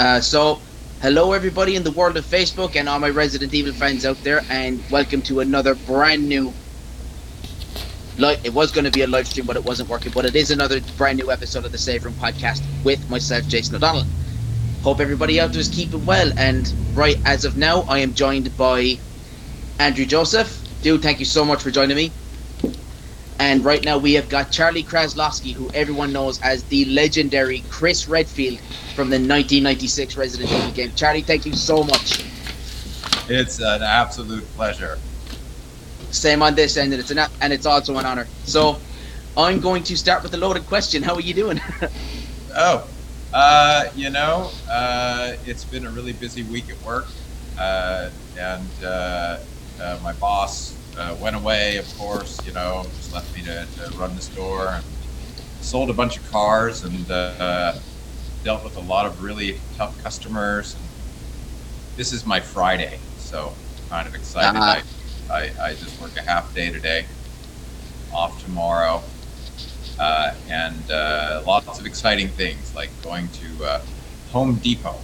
Uh, so, hello everybody in the world of Facebook and all my Resident Evil fans out there, and welcome to another brand new. Li- it was going to be a live stream, but it wasn't working. But it is another brand new episode of the Save Room podcast with myself, Jason O'Donnell. Hope everybody out there is keeping well. And right as of now, I am joined by Andrew Joseph. Dude, thank you so much for joining me. And right now we have got Charlie Kraslavsky, who everyone knows as the legendary Chris Redfield from the 1996 Resident Evil game. Charlie, thank you so much. It's an absolute pleasure. Same on this end, and it's an and it's also an honor. So, I'm going to start with a loaded question. How are you doing? oh, uh, you know, uh, it's been a really busy week at work, uh, and uh, uh, my boss uh, went away. Of course, you know, just left me to, to run the store and sold a bunch of cars and dealt with a lot of really tough customers. This is my Friday, so kind of excited. Uh-huh. I, I, I just work a half day today, off tomorrow, uh, and uh, lots of exciting things like going to uh, Home Depot.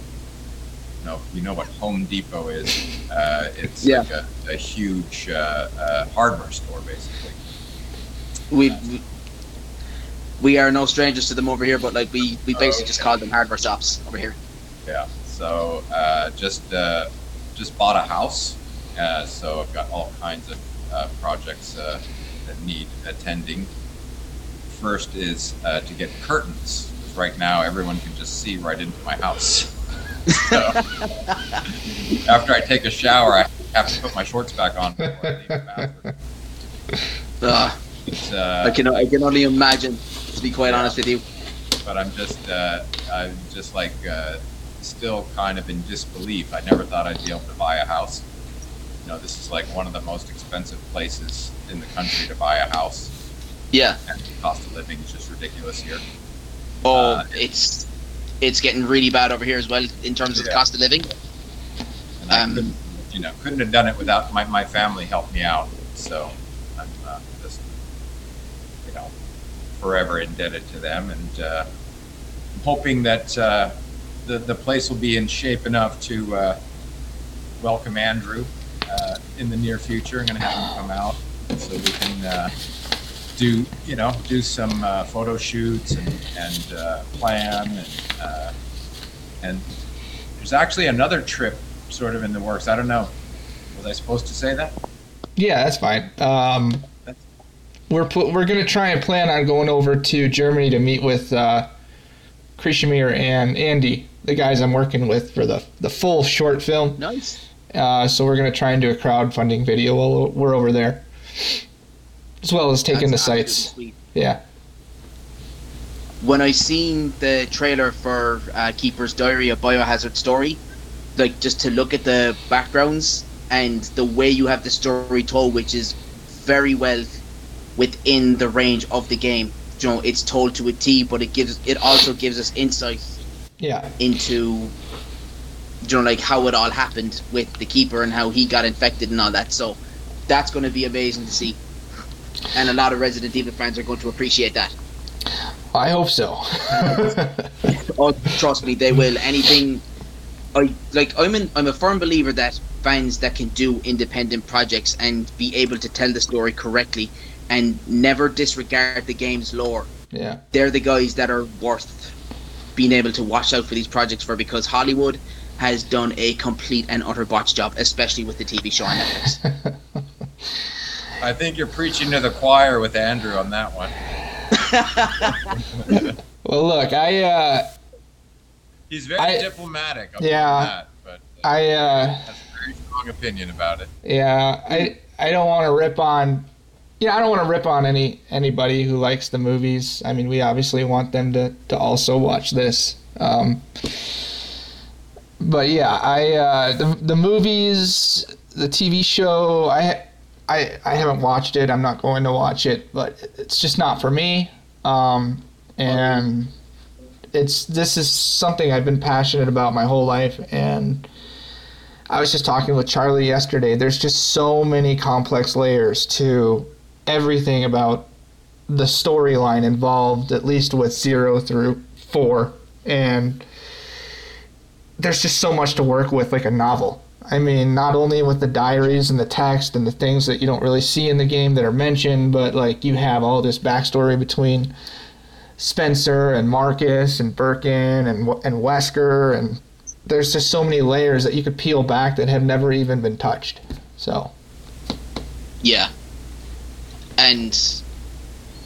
You know, you know what Home Depot is. Uh, it's yeah. like a, a huge uh, uh, hardware store, basically. We we are no strangers to them over here, but like we, we basically okay. just call them hardware shops over here. Yeah. So just just bought a house uh, so I've got all kinds of uh, projects uh, that need attending. First is uh, to get curtains. Because right now everyone can just see right into my house. so after I take a shower, I have to put my shorts back on before I leave the bathroom. Uh, I can I can only imagine. To be quite yeah. honest with you. But I'm just I'm just like still kind of in disbelief. I never thought I'd be able to buy a house you know, this is like one of the most expensive places in the country to buy a house. Yeah. And the cost of living is just ridiculous here. Oh, uh, it's it's getting really bad over here as well in terms of yeah. the cost of living. Um, you know, couldn't have done it without my, my family helped me out. So I'm uh, just, you know, forever indebted to them, and uh, I'm hoping that uh, the the place will be in shape enough to uh, welcome Andrew uh, in the near future. I'm going to have him come out so we can uh, do, you know, do some uh, photo shoots and, and uh, plan. And, uh, and there's actually another trip sort of in the works. I don't know. Was I supposed to say that? Yeah, that's fine. Um, we're pl- we're gonna try and plan on going over to Germany to meet with uh, Krishimir and Andy, the guys I'm working with for the the full short film. Nice. Uh, so we're going to try and do a crowdfunding video while we're over there, as well as taking That's the sites. Yeah. When I seen the trailer for uh, Keeper's Diary, a biohazard story, like just to look at the backgrounds and the way you have the story told, which is very well within the range of the game. You know, it's told to a T, but it gives it also gives us insight. Yeah. Into you know, like how it all happened with the keeper and how he got infected and all that. So that's going to be amazing to see, and a lot of Resident Evil fans are going to appreciate that. I hope so. oh, trust me, they will. Anything, I like. I'm in, I'm a firm believer that fans that can do independent projects and be able to tell the story correctly and never disregard the game's lore. Yeah, they're the guys that are worth being able to watch out for these projects for because Hollywood has done a complete and utter botch job, especially with the TV show on Netflix. I think you're preaching to the choir with Andrew on that one. well, look, I. Uh, He's very I, diplomatic. yeah. That, but uh, I uh, has a very strong opinion about it. Yeah, I I don't want to rip on. Yeah, I don't want to rip on any anybody who likes the movies. I mean, we obviously want them to to also watch this. Um, but yeah, I uh, the the movies, the TV show, I I I haven't watched it. I'm not going to watch it, but it's just not for me. Um, and it's this is something I've been passionate about my whole life, and I was just talking with Charlie yesterday. There's just so many complex layers to everything about the storyline involved, at least with zero through four, and there's just so much to work with, like a novel. I mean, not only with the diaries and the text and the things that you don't really see in the game that are mentioned, but like you have all this backstory between Spencer and Marcus and Birkin and and Wesker and there's just so many layers that you could peel back that have never even been touched. So Yeah. And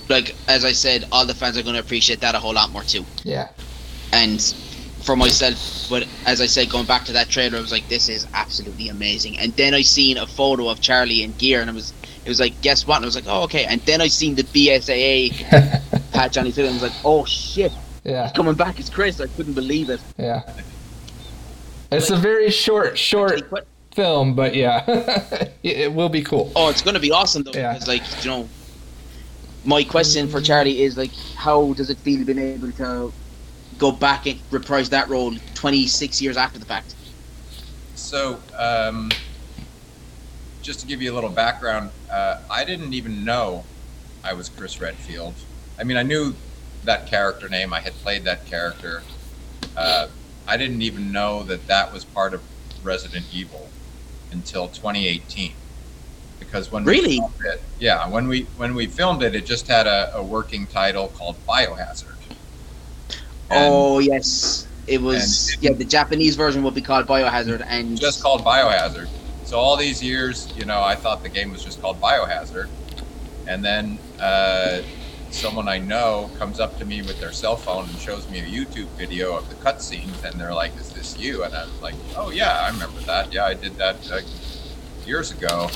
like as I said, all the fans are going to appreciate that a whole lot more too. yeah, And for myself, but as I said, going back to that trailer, I was like, this is absolutely amazing. And then I seen a photo of Charlie in gear, and it was it was like, guess what? And I was like, oh okay. And then I seen the BSAA patch on his head, and I was like, oh shit, yeah, coming back is Chris. I couldn't believe it. yeah. It's a very short, short film, but yeah, it, it will be cool. Oh, it's going to be awesome though, Yeah. because like you know, my question for Charlie is like, how does it feel being able to go back and reprise that role 26 years after the fact? So, um, just to give you a little background, uh, I didn't even know I was Chris Redfield. I mean, I knew that character name. I had played that character. Uh, I didn't even know that that was part of Resident Evil until 2018. Because when Really? we filmed it, yeah, when we when we filmed it, it just had a, a working title called Biohazard. And- oh yes, it was. yeah, the Japanese version would be called Biohazard, and just called Biohazard. So all these years, you know, I thought the game was just called Biohazard, and then uh, someone I know comes up to me with their cell phone and shows me a YouTube video of the cutscenes, and they're like, "Is this you?" And I'm like, "Oh yeah, I remember that. Yeah, I did that uh, years ago."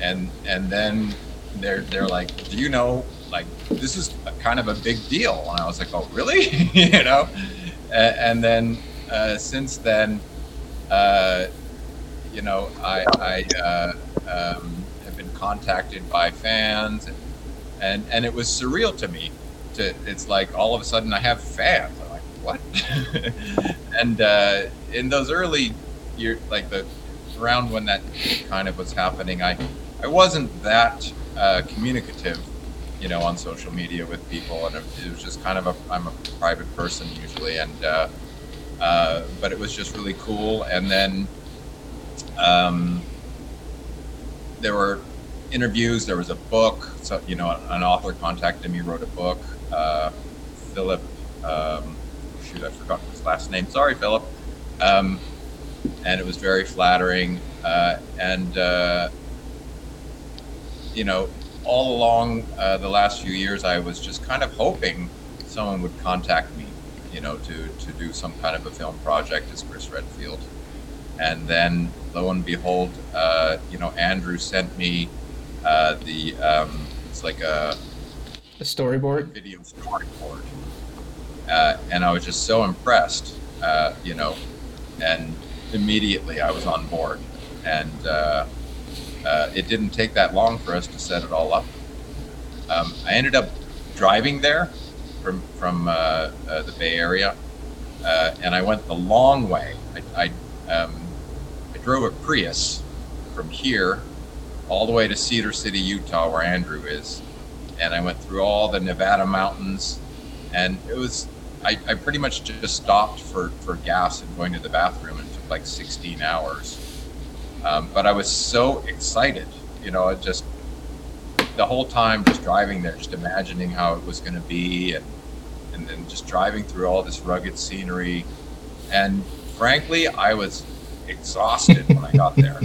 And and then they're they're like, "Do you know?" Like this is kind of a big deal, and I was like, "Oh, really?" you know, and, and then uh, since then, uh, you know, I, I uh, um, have been contacted by fans, and, and and it was surreal to me. To it's like all of a sudden I have fans. I'm like, what? and uh, in those early years, like the around when that kind of was happening, I I wasn't that uh, communicative, you know, on social media with people, and it, was just kind of a I'm a private person usually, and uh, uh, but it was just really cool. And then um, there were interviews. There was a book. So you know, an author contacted me, wrote a book. Uh, Philip, um, shoot, I forgot his last name. Sorry, Philip. Um, and it was very flattering. Uh, and uh, you know, all along uh, the last few years, I was just kind of hoping someone would contact me, you know, to to do some kind of a film project as Chris Redfield. And then, lo and behold, uh, you know, Andrew sent me uh, the um, it's like a The storyboard. video storyboard, uh, and I was just so impressed, uh, you know, and immediately I was on board, and uh, it didn't take that long for us to set it all up. Um, I ended up driving there from from uh, uh, the Bay Area, uh, and I went the long way. I I, um, I drove a Prius from here all the way to Cedar City, Utah, where Andrew is, and I went through all the Nevada mountains, and it was I, I pretty much just stopped for, for gas and going to the bathroom and took like 16 hours. Um, but I was so excited, you know, it just the whole time just driving there, just imagining how it was going to be, and and then just driving through all this rugged scenery, and frankly, I was exhausted when I got there,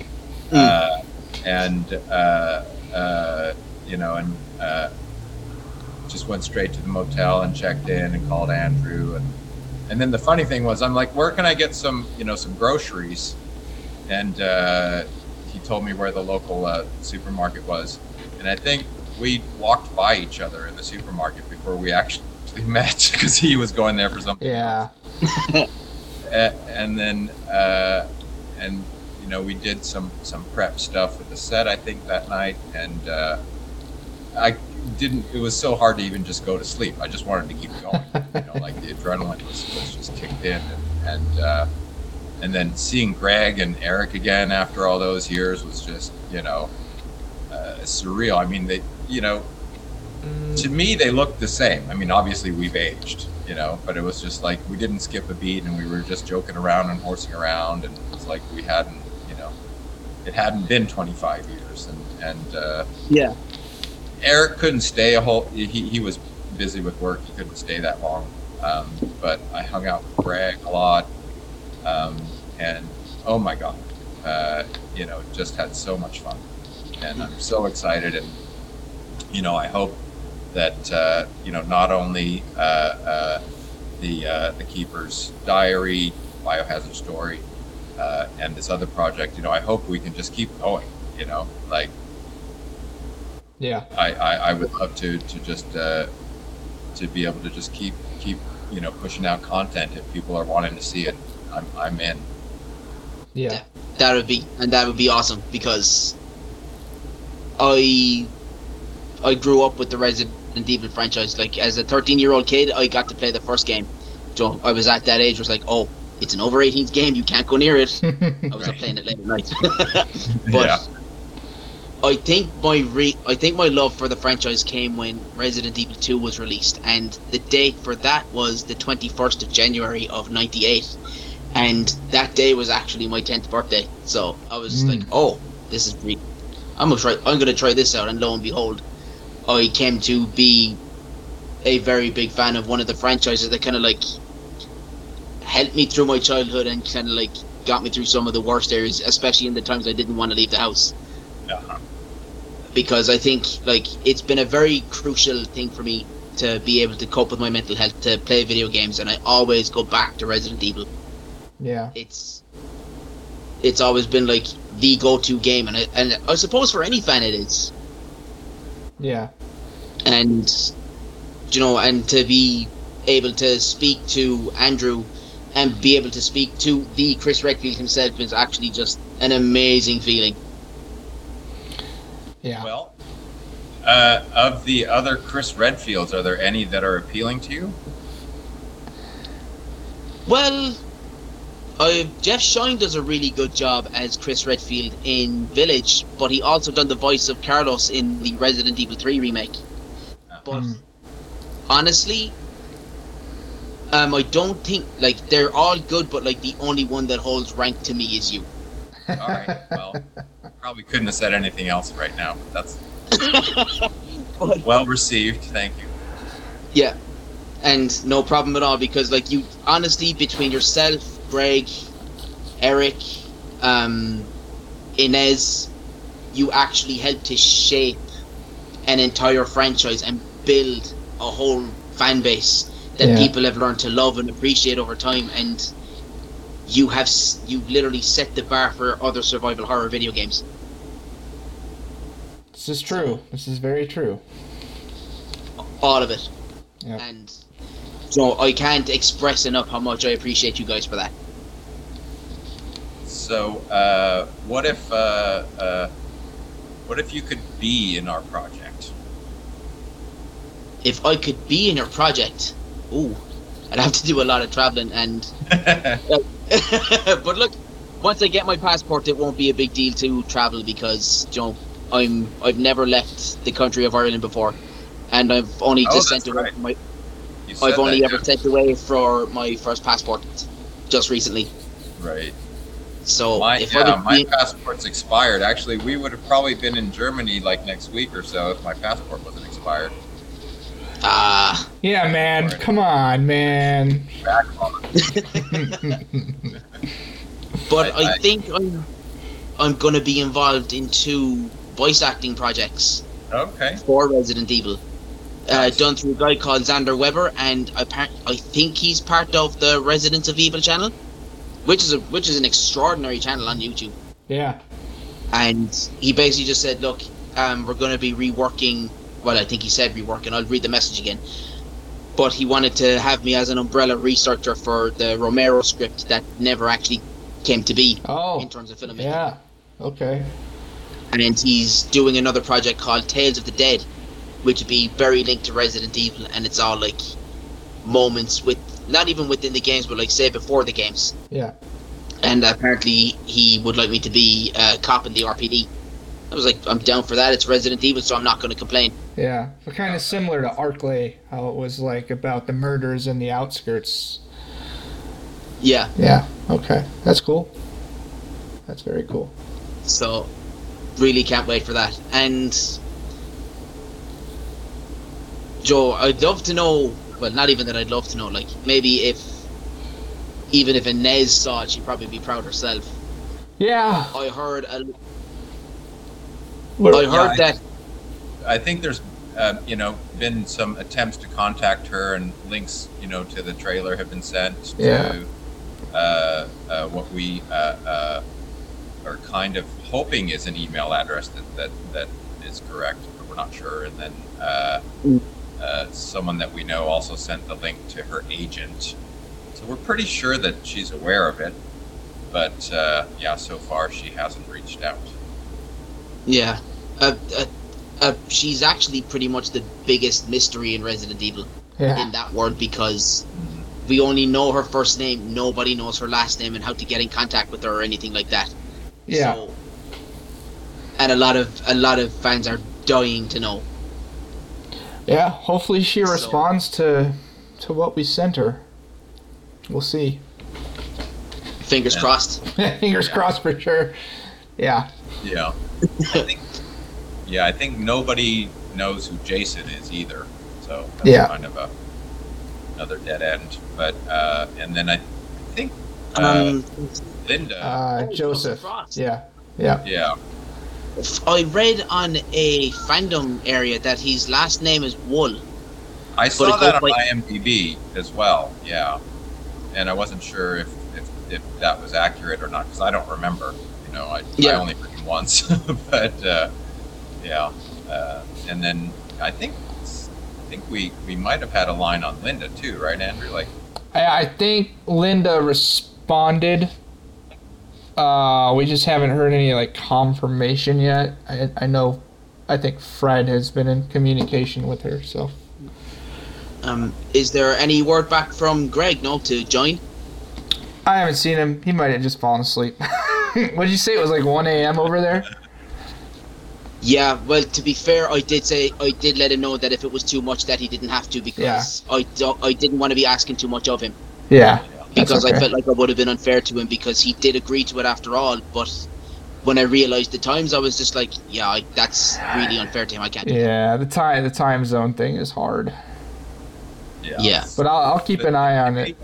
uh, and uh, uh, you know, and uh, just went straight to the motel and checked in and called Andrew, and and then the funny thing was, I'm like, where can I get some, you know, some groceries, and uh, he told me where the local uh, supermarket was, and I think we walked by each other in the supermarket before we actually met because he was going there for something. Yeah. And then uh, and you know we did some some prep stuff with the set I think that night. And uh, I didn't it was so hard to even just go to sleep. I just wanted to keep going. You know like the adrenaline was, was just kicked in. And and, uh, and then seeing Greg and Eric again after all those years was just you know uh, surreal I mean they you know to me they looked the same i mean obviously we've aged you know. But it was just like we didn't skip a beat, and we were just joking around and horsing around, and it's like we hadn't, you know, it hadn't been 25 years, and and uh, Yeah. Eric couldn't stay a whole. He, he was busy with work. He couldn't stay that long. Um, but I hung out with Greg a lot, um, and oh my god, uh, you know, just had so much fun, and I'm so excited. And you know, I hope that uh, you know not only uh, uh, the uh, the Keeper's Diary, Biohazard Story, uh, and this other project. You know, I hope we can just keep going. You know, like Yeah. I, I, I would love to to just uh, to be able to just keep keep you know pushing out content if people are wanting to see it. I'm I'm in. Yeah. That would be and that would be awesome because I I grew up with the Resident Evil franchise. Like as a 13 year old kid, I got to play the first game. So I was at that age. Was like, oh, it's an over 18s game. You can't go near it. I was Right. playing it late at night. but Yeah. I think my re- I think my love for the franchise came when Resident Evil 2 was released, and the date for that was the 21st of January of '98, and that day was actually my 10th birthday. So I was Mm. like, oh, this is re- I'm gonna try. I'm gonna try this out, and lo and behold, I came to be a very big fan of one of the franchises that kind of like helped me through my childhood and kind of like got me through some of the worst areas, especially in the times I didn't want to leave the house Uh-huh. because I think like it's been a very crucial thing for me to be able to cope with my mental health to play video games, and I always go back to Resident Evil. Yeah. It's it's always been like the go-to game, and I, and I suppose for any fan it is. Yeah. And you know, and to be able to speak to Andrew and be able to speak to the Chris Redfield himself is actually just an amazing feeling. Yeah. Well, uh, of the other Chris Redfields, are there any that are appealing to you? Well, uh, Jeff Schine does a really good job as Chris Redfield in Village, but he also done the voice of Carlos in the Resident Evil 3 remake. But Mm. honestly, um, I don't think like they're all good, but like the only one that holds rank to me is you. All right. Well, probably couldn't have said anything else right now. That's But- well received. Thank you. Yeah, and no problem at all because like you honestly between yourself, Greg, Eric, um, Inez, you actually helped to shape an entire franchise and build a whole fan base that Yeah. people have learned to love and appreciate over time and you have you literally set the bar for other survival horror video games This is true. This is very true. all of it Yep. and so i can't express enough how much i appreciate you guys for that So, uh, what if uh, uh, what if you could be in our project? if i could be in your project ooh i'd have to do a lot of traveling and but look once i get my passport it won't be a big deal to travel because you know i'm i've never left the country of ireland before and i've only Oh, just sent away right. my i've only ever yeah. sent away for my first passport just recently Right. So My, if yeah, i could my be, passport's expired. Actually, we would have probably been in Germany like next week or so if my passport wasn't expired. ah Yeah, man. Come on, man. Back on. but I- I, I- think i'm i'm going to be involved in two voice acting projects Okay. for Resident Evil. Uh, done through a guy called Xander Weber, and appa- I think he's part of the Residents of Evil channel, which is a which is an extraordinary channel on YouTube. Yeah. And he basically just said, "Look, um, we're going to be reworking." Well, I think he said reworking. I'll read the message again. But he wanted to have me as an umbrella researcher for the Romero script that never actually came to be Oh. in terms of filmmaking. Yeah. Okay. and he's doing another project called Tales of the Dead, which would be very linked to Resident Evil, and it's all like moments with not even within the games, but like say before the games. Yeah. And apparently, he would like me to be a cop in the RPD. I was like, I'm down for that. It's Resident Evil, so I'm not going to complain. Yeah, but kind of similar to Arklay, how it was like about the murders in the outskirts. Yeah. Yeah. Okay, that's cool. That's very cool. So, really can't wait for that. And Joe, I'd love to know. Well, not even that. I'd love to know. Like maybe if, even if Inez saw it, she'd probably be proud herself. Yeah. I heard. A, What- I heard Yeah, that. I think there's, uh, you know, been some attempts to contact her, and links, you know, to the trailer have been sent Yeah. to uh, uh, what we uh, uh, are kind of hoping is an email address that that, that is correct, but we're not sure. And then uh, someone that we know also sent the link to her agent, so we're pretty sure that she's aware of it. But uh, yeah, so far she hasn't reached out. Yeah. Uh, uh, uh, she's actually pretty much the biggest mystery in Resident Evil yeah. in that world because we only know her first name. Nobody knows her last name and how to get in contact with her or anything like that. Yeah. So, and a lot of a lot of fans are dying to know. Yeah. Hopefully she So- responds to to what we sent her. We'll see. Fingers Yeah. crossed. Fingers Yeah. crossed for sure. Yeah. Yeah. I think, yeah, I think nobody knows who Jason is either. So that's Yeah. kind of a another dead end. But uh, and then I think uh, Um, Linda. Uh, Oh, Joseph. Yeah. Yeah. yeah. I read on a fandom area that his last name is Wool. I saw it that on goes like- IMDb as well. Yeah, and I wasn't sure if if, if that was accurate or not because I don't remember. You know, I, I only read him once, but uh, yeah. Uh, and then I think I think we we might have had a line on Linda too, right, Andrew? Like, I, I think Linda responded. Uh, we just haven't heard any like confirmation yet. I, I know, I think Fred has been in communication with her. So Um, is there any word back from Greg? No, to join. I haven't seen him. He might have just fallen asleep. what did you say? It was like 1 a.m. over there. Yeah, well, to be fair, I did say I did let him know that if it was too much, that he didn't have to because I don't, I didn't want to be asking too much of him Yeah. Because okay. I felt like I would have been unfair to him because he did agree to it after all. But when I realized the times, I was just like, yeah, I, that's really unfair to him. I can't. do that. Yeah. The time the time zone thing is hard, yeah. Yeah. but I'll, I'll keep an eye on it.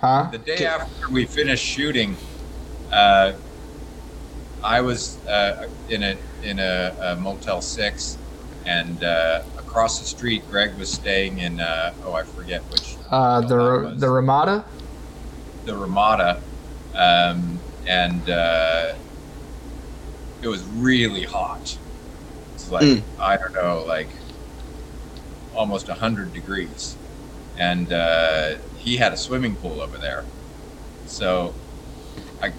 Huh? The day after we finished shooting, uh, I was uh, in a in a, a Motel Six, and uh, across the street, Greg was staying in. Uh, oh, I forget which. Uh, the the Ramada. the Ramada, um, and uh, it was really hot. It's like Mm. I don't know, like almost hundred degrees, and uh, he had a swimming pool over there. So I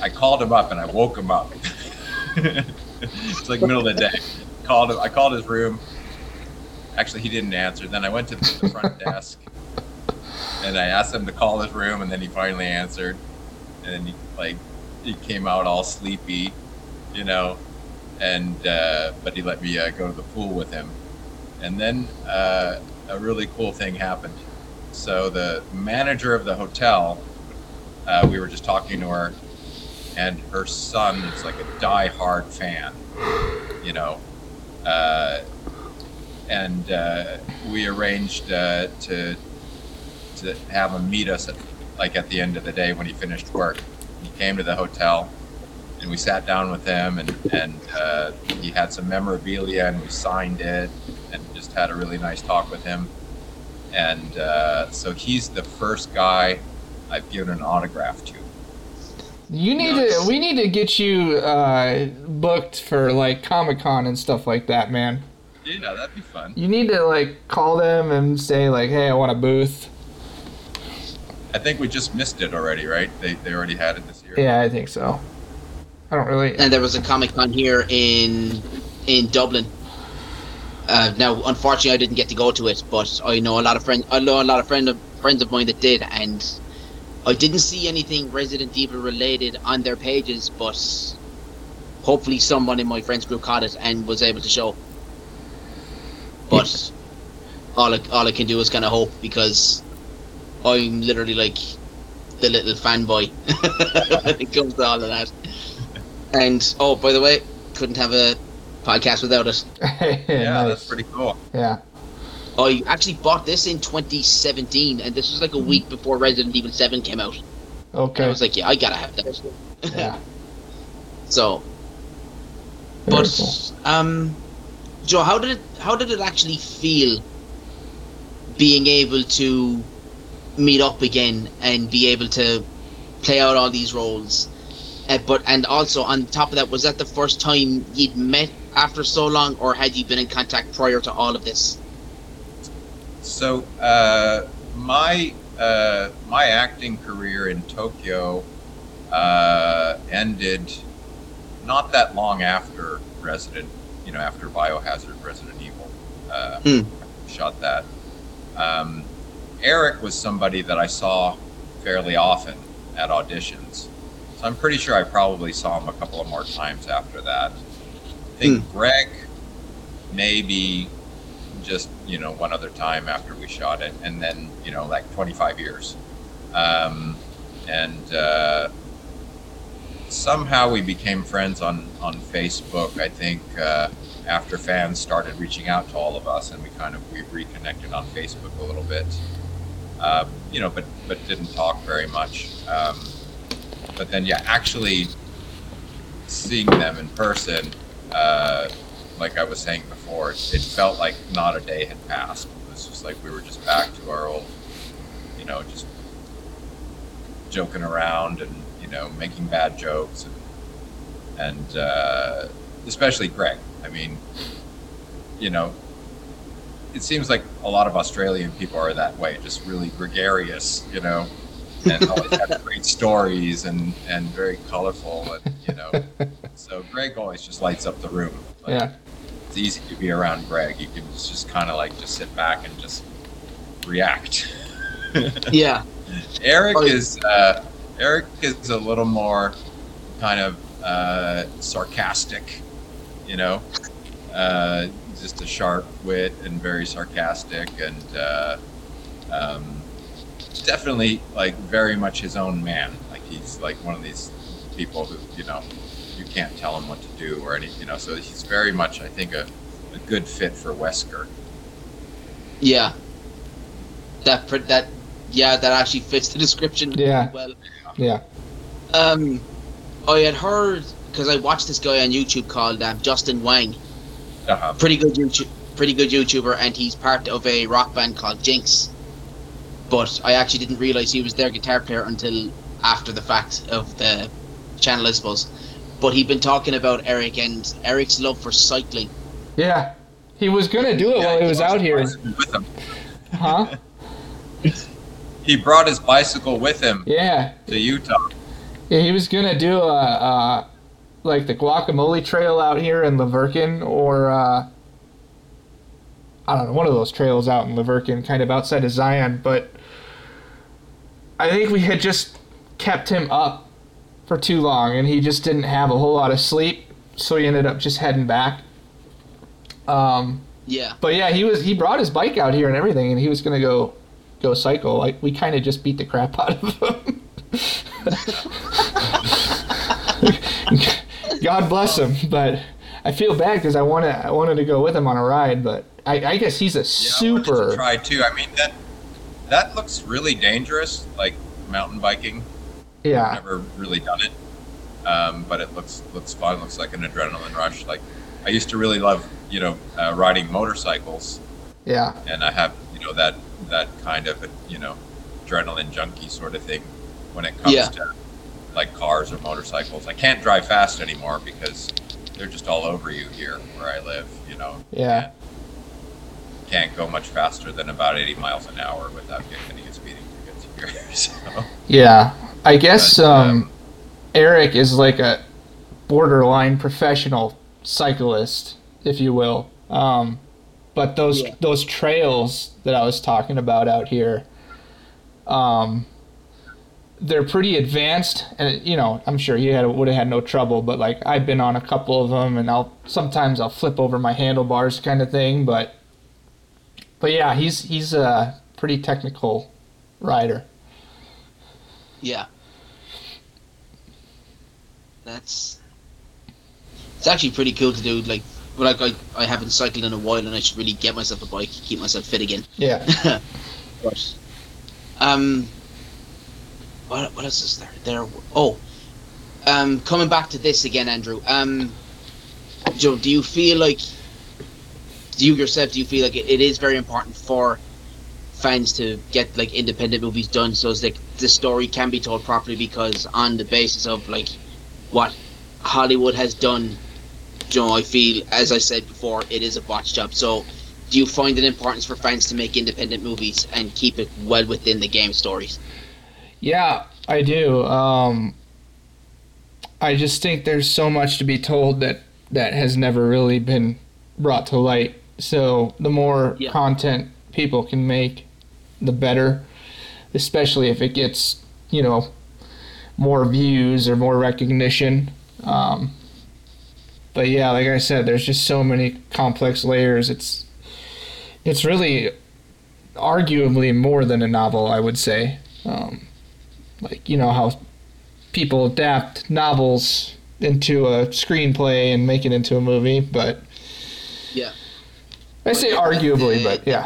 I called him up and I woke him up. it's like middle of the day. Called him. I called his room. Actually, he didn't answer. Then I went to the front desk and I asked him to call his room, and then he finally answered, and then he like he came out all sleepy, you know, and uh, but he let me uh, go to the pool with him, and then uh, a really cool thing happened. So the manager of the hotel, uh, we were just talking to her, and her son is like a die-hard fan, you know. Uh, and uh, we arranged uh, to to have him meet us at like at the end of the day when he finished work. He came to the hotel, and we sat down with him, and and uh, he had some memorabilia, and we signed it, and just had a really nice talk with him. And uh, so he's the first guy I've given an autograph to. You need Nice. to. We need to get you uh, booked for like Comic Con and stuff like that, man. Yeah, that'd be fun. You need to like call them and say like, "Hey, I want a booth." I think we just missed it already, right? They, they already had it this year. Yeah, I think so. I don't really. And there was a Comic Con here in in Dublin. Uh, now, unfortunately, I didn't get to go to it, but I know a lot of friends. I know a lot of friend of, friends of mine that did, and I didn't see anything Resident Evil related on their pages. But hopefully someone in my friends group caught it and was able to show. But all I, all I can do is kind of hope because I'm literally like the little fanboy when it comes to all of that. And oh, by the way, couldn't have a podcast without it. Yeah, nice. that's pretty cool. Yeah. I actually bought this in 2017, and this was like a week before Resident Evil 7 came out. And I was like, yeah, I gotta have that. Yeah. So, Very but cool. um, Joe, how did it how did it actually feel being able to meet up again and be able to play out all these roles? Uh, but and also on top of that, was that the first time you'd met after so long, or had you been in contact prior to all of this? So uh, my uh, my acting career in Tokyo uh, ended not that long after Resident, you know, after Biohazard Resident Evil. Uh, Hmm. Shot that. Um, Eric was somebody that I saw fairly often at auditions, so I'm pretty sure I probably saw him a couple of more times after that. I think Greg maybe just you know one other time after we shot it and then you know like 25 years. Um, and uh, somehow we became friends on on facebook i think uh, after fans started reaching out to all of us and we kind of we reconnected on facebook a little bit. Uh, you know but but didn't talk very much. Um, but then yeah actually seeing them in person uh, like I was saying before, it, felt like not a day had passed. It was just like we were just back to our old, you know, just joking around and you know making bad jokes and and uh, especially Greg. I mean, you know, it seems like a lot of Australian people are that way, just really gregarious, you know, and always have great stories and and very colorful and you know. So Greg always just lights up the room. Like, Yeah. Easy to be around Greg. You can just kind of like just sit back and just react. Yeah, Eric Oh, yeah. is uh, Eric is a little more kind of uh, sarcastic, you know, uh, just a sharp wit and very sarcastic and uh, um, definitely like very much his own man. Like he's like one of these people who you know you can't tell him what to do or any you know. So he's very much I think a, a good fit for Wesker. yeah. That pr- that yeah, that actually fits the description Yeah. well. Yeah. Um, I had heard because I watched this guy on YouTube called um, Justin Wang. Uh-huh. Pretty good YouTube, pretty good YouTuber, and he's part of a rock band called Jinx. But I actually didn't realize he was their guitar player until after the fact of the channel, I suppose. But he'd been talking about Eric and Eric's love for cycling. Yeah. He was gonna do it Yeah, while he was out here. With him. Huh? He brought his bicycle with him Yeah. to Utah. Yeah, he was gonna do a, uh, like the guacamole trail out here in La Verkin, or uh, I don't know, one of those trails out in La Verkin, kind of outside of Zion. But I think we had just kept him up for too long, and he just didn't have a whole lot of sleep, so he ended up just heading back. Um, Yeah, but yeah, he was he brought his bike out here and everything, and he was gonna go go cycle. Like we kind of just beat the crap out of him. God bless him, but I feel bad because I wanted I wanted to go with him on a ride, but I, I guess he's a Yeah, I to super try too. I mean that that looks really dangerous, like mountain biking. I've yeah never really done it, um, but it looks looks fun. Looks like an adrenaline rush. Like I used to really love, you know, uh, riding motorcycles, yeah and I have, you know, that that kind of, you know, adrenaline junkie sort of thing when it comes Yeah. to like cars or motorcycles. I can't drive fast anymore because they're just all over you here where I live. You know, yeah can't go much faster than about 80 miles an hour without getting a speeding ticket here. So, yeah. I guess But, um, Eric is like a borderline professional cyclist, if you will. Um, but those Yeah. those trails that I was talking about out here, um, they're pretty advanced, and you know, I'm sure he had would have had no trouble. But like, I've been on a couple of them, and I'll sometimes I'll flip over my handlebars, kind of thing. But, but yeah, he's he's a pretty technical rider. Yeah. That's it's actually pretty cool to do. Like, like I, I haven't cycled in a while, and I should really get myself a bike, keep myself fit again. Yeah. but, um, what what else is there? There. Oh, um, coming back to this again, Andrew. Um, Joe, do you feel like, do you yourself, do you feel like it, it is very important for fans to get like independent movies done so as like the story can be told properly because on the basis of like what Hollywood has done you know, I feel as I said before, it is a botch job. So do you find it important for fans to make independent movies and keep it well within the game stories? Yeah, I do. Um, I just think there's so much to be told that that has never really been brought to light. So the more Yeah. content people can make, the better. Especially if it gets, you know, more views or more recognition. Um, but yeah, like I said, there's just so many complex layers. It's it's really arguably more than a novel, I would say. Um, like you know how people adapt novels into a screenplay and make it into a movie, but Yeah. I say arguably, the- but yeah,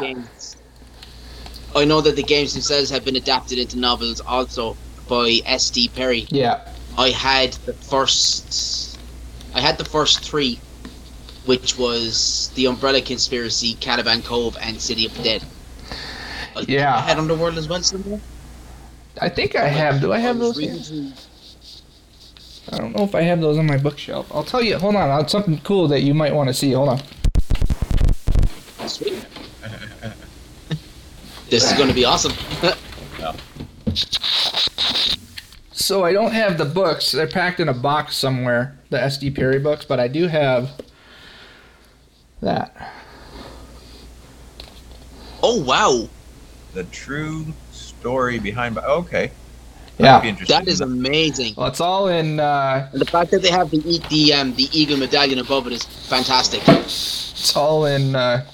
I know that the games themselves have been adapted into novels also by S.D. Perry. yeah, I had the first, I had the first three, which was the Umbrella Conspiracy, Caliban Cove, and City of the Dead. I Yeah. I had Underworld as well somewhere. I think I have. Do I have those? I don't know if I have those on my bookshelf. I'll tell you. Hold on. I'll something cool that you might want to see. Hold on. Sweet. This is going to be awesome. So I don't have the books. They're packed in a box somewhere. The S.D. Perry books, but I do have that. oh wow, The true story behind. Okay. Yeah. Be interesting. that is amazing. Well, it's all in. Uh, And the fact that they have the e- the um, the eagle medallion above it is fantastic. It's all in uh,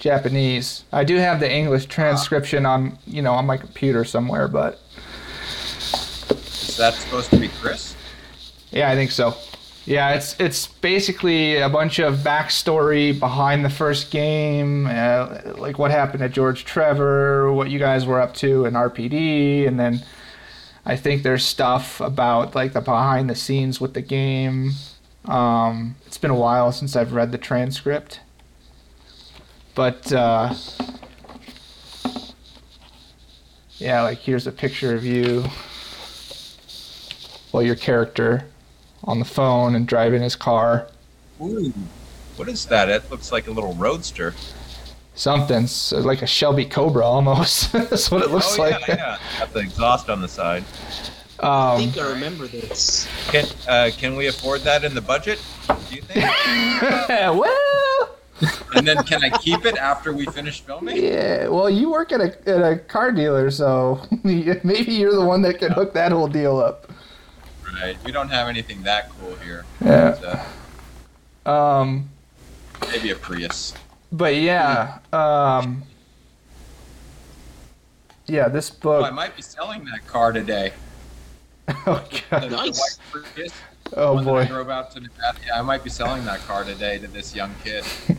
Japanese. I do have the English transcription on, you know, on my computer somewhere, but Is that supposed to be Chris? yeah, I think so. Yeah, it's it's basically a bunch of backstory behind the first game, uh, like what happened to George Trevor, what you guys were up to in RPD, and then I think there's stuff about like the behind the scenes with the game. Um, it's been a while since I've read the transcript, but uh, yeah, like here's a picture of you, well, your character on the phone and driving his car. Ooh. What is that? It looks like a little roadster. Something so like a Shelby Cobra almost. That's what it looks oh, like. Yeah, yeah. Got the exhaust on the side. I Um, think I remember this. Can uh, can we afford that in the budget? Do you think? well, and then can I keep it after we finish filming? yeah. Well, you work at a at a car dealer, so maybe you're the one that can hook that whole deal up. Right. We don't have anything that cool here. Yeah. But, uh, Um, maybe a Prius. but yeah. Um, yeah, this Oh, I might be selling that car today. Oh god. Nice. White Prius. Oh one that I boy. drove out to Nevada. Yeah, I might be selling that car today to this young kid.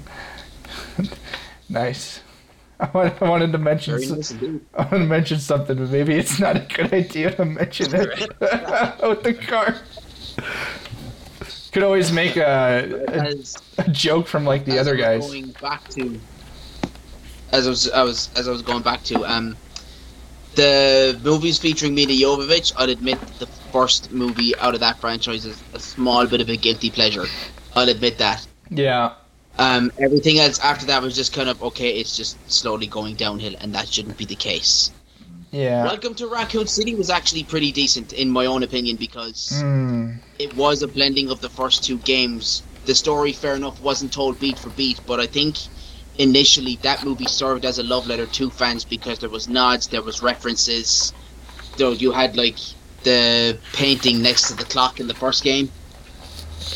Nice. I wanted, I wanted to mention. Very nice. I want to mention something, but maybe it's not a good idea to mention it with the car. Could always make a, a, a joke from like the as other guys. Going back to, as I was, I was, as I was going back to, um, the movies featuring Milla Jovovich. I'll admit the first movie out of that franchise is a small bit of a guilty pleasure. I'll admit that. Yeah, Um, everything else after that was just kind of okay. It's just slowly going downhill, and that shouldn't be the case. yeah. Welcome to Raccoon City was actually pretty decent in my own opinion because Mm, it was a blending of the first two games. The story, fair enough, wasn't told beat for beat, but I think initially that movie served as a love letter to fans because there was nods, there was references, though you had like the painting next to the clock in the first game.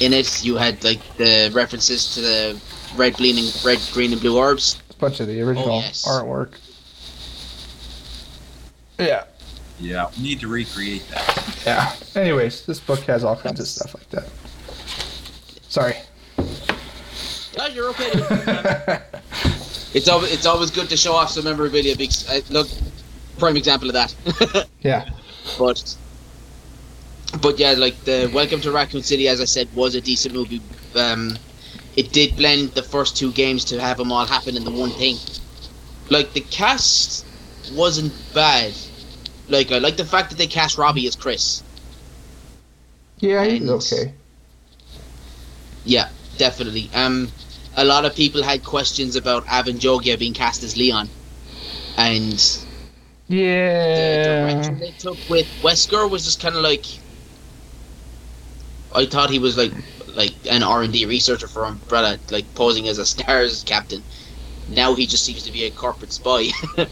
In it, you had like the references to the red, bleeding, red, green, and blue orbs. a bunch of the original Oh, yes. artwork. Yeah, Yeah, we need to recreate that. yeah. Anyways, this book has all kinds of stuff like that. Sorry. No, you're okay. it's always it's always good to show off some memorabilia. Because uh, look, prime example of that. yeah. but but yeah, like the Welcome to Raccoon City, as I said, was a decent movie. Um, it did blend the first two games to have them all happen in the one thing. Like the cast wasn't bad. Like I like the fact that they cast Robbie as Chris. Yeah, he's okay. Yeah, definitely. Um, a lot of people had questions about Avan Jogia being cast as Leon, and the Yeah. direction they took with Wesker was just kind of like I thought he was like like an R and D researcher for Umbrella, like posing as a stars captain. Now he just seems to be a corporate spy.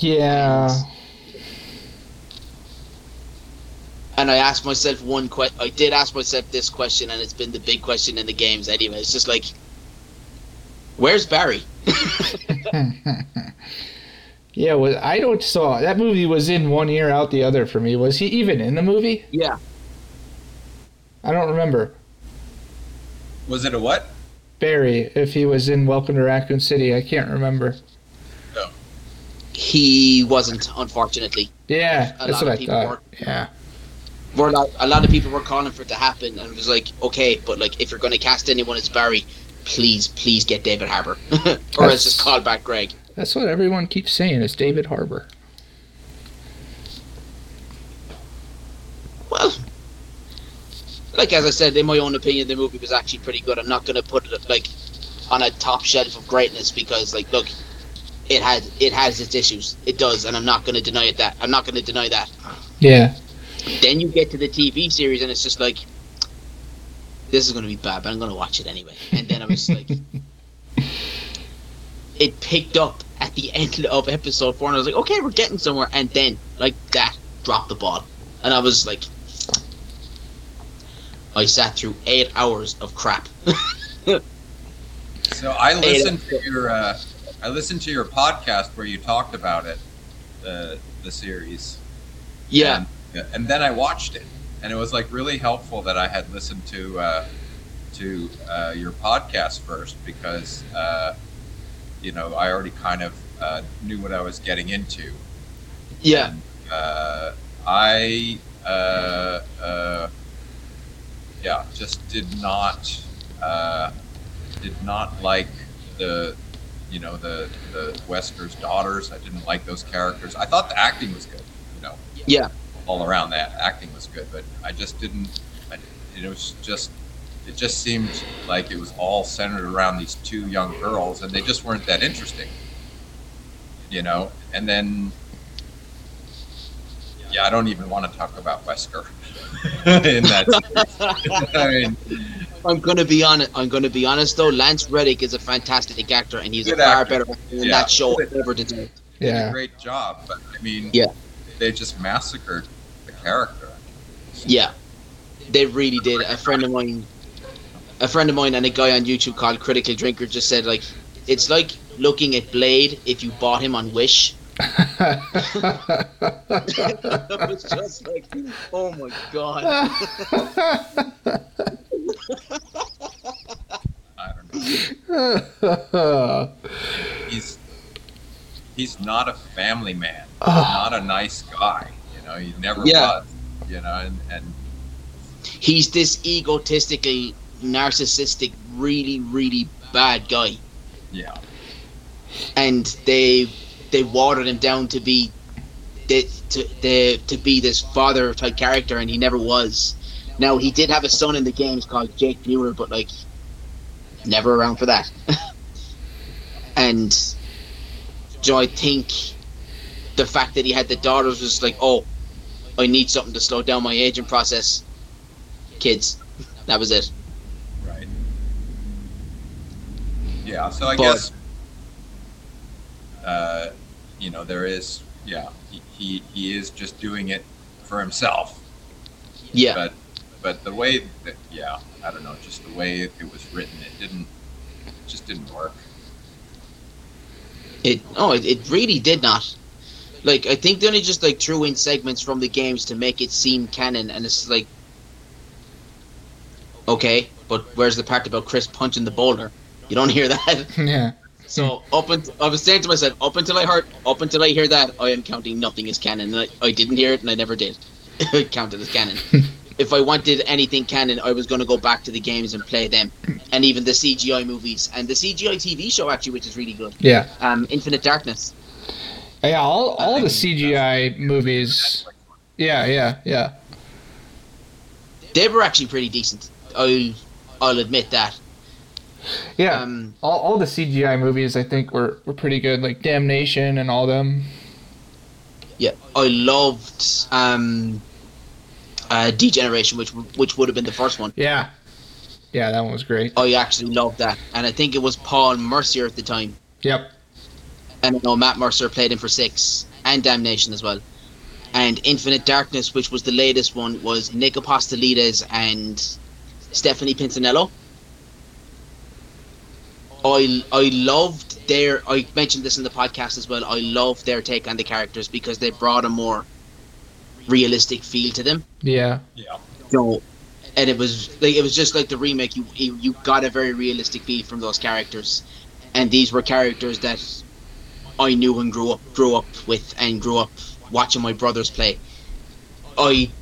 Yeah. and I asked myself one question. I did ask myself this question, and it's been the big question in the games anyway. It's just like, where's Barry? yeah, well, I don't saw that movie was in one ear out the other for me. Was he even in the movie? Yeah, I don't remember. Was it a what? Barry, if he was in Welcome to Raccoon City, I can't remember. No, he wasn't, unfortunately. Yeah, A that's lot what of I thought. were- Yeah. Were a lot, a lot of people were calling for it to happen, and it was like, okay, but like if you're going to cast anyone as Barry, please, please get David Harbour, or else just call back Greg. That's what everyone keeps saying is David Harbour. Well, like as I said, in my own opinion, the movie was actually pretty good. I'm not going to put it like on a top shelf of greatness because, like, look, it has it has its issues. It does, and I'm not going to deny it. That I'm not going to deny that. Yeah. Then you get to the TV series, and it's just like, this is going to be bad, but I'm going to watch it anyway. And then I was like, it picked up at the end of episode four, and I was like, okay, we're getting somewhere. And then, like that, dropped the ball, and I was like, I sat through eight hours of crap. So I listened to your uh, I listened to your podcast where you talked about it, the the series. yeah, And, and then I watched it, and it was like really helpful that I had listened to uh, to uh, your podcast first because uh, you know I already kind of uh, knew what I was getting into. yeah, And, uh, I uh, uh, yeah just did not uh, did not like the you know the the Wesker's daughters. I didn't like those characters. I thought the acting was good. You know, yeah, all around that acting was good, but I just didn't. I, it was just it just seemed like it was all centered around these two young girls, and they just weren't that interesting. You know, and then yeah, I don't even want to talk about Wesker in that. I mean, I'm gonna be honest. I'm gonna be honest though. Lance Reddick is a fantastic actor, and he's a far actor. better actor than Yeah. that show ever deserved. did a Yeah. great job, but I mean, Yeah. they just massacred the character. Yeah, they really did. A friend of mine, a friend of mine, and a guy on YouTube called Critical Drinker just said like, it's like looking at Blade if you bought him on Wish. I was just like, oh my god. I don't know. He's he's not a family man. He's ah. not a nice guy. You know, he never Yeah. was. You know, and, and He's this egotistical, narcissistic, really, really bad guy. yeah, and they they watered him down to be the, to the, to be this father type character, and he never was. Now he did have a son in the games called Jake Muir, but like never around for that. and so I think the fact that he had the daughters was like, oh, I need something to slow down my aging process. Kids, that was it. right. Yeah, so I But- guess uh, you know there is yeah he, he he is just doing it for himself. Yeah. But but the way that yeah, I don't know, just the way it was written, it didn't it just didn't work. It oh, it, it really did not. Like I think they only just like threw in segments from the games to make it seem canon, and it's like, okay, but where's the part about Chris punching the boulder? You don't hear that. yeah. So up until I was saying to myself, up until I heard, up until I hear that, I am counting nothing as canon. And I, I didn't hear it, and I never did count it as canon. if I wanted anything canon, I was going to go back to the games and play them, and even the CGI movies and the CGI TV show actually, which is really good. Yeah. Um, Infinite Darkness. Yeah. All all the CGI movies. Yeah. Yeah. Yeah. They were actually pretty decent. I, I'll admit that. Yeah. Um, all, all the CGI movies I think were, were pretty good, like Damnation and all them. yeah, I loved um, uh, Degeneration, which which would have been the first one. Yeah. Yeah, that one was great. I actually loved that, and I think it was Paul Mercier at the time. Yep. And I know Matt Mercer played him for six and Damnation as well. And Infinite Darkness, which was the latest one, was Nick Apostolides and Stephanie Panisello. I I loved their. I mentioned this in the podcast as well. I loved their take on the characters because they brought a more realistic feel to them. Yeah. Yeah. So, and it was like it was just like the remake. You you, you got a very realistic feel from those characters, and these were characters that I knew and grew up grew up with and grew up watching my brothers play. I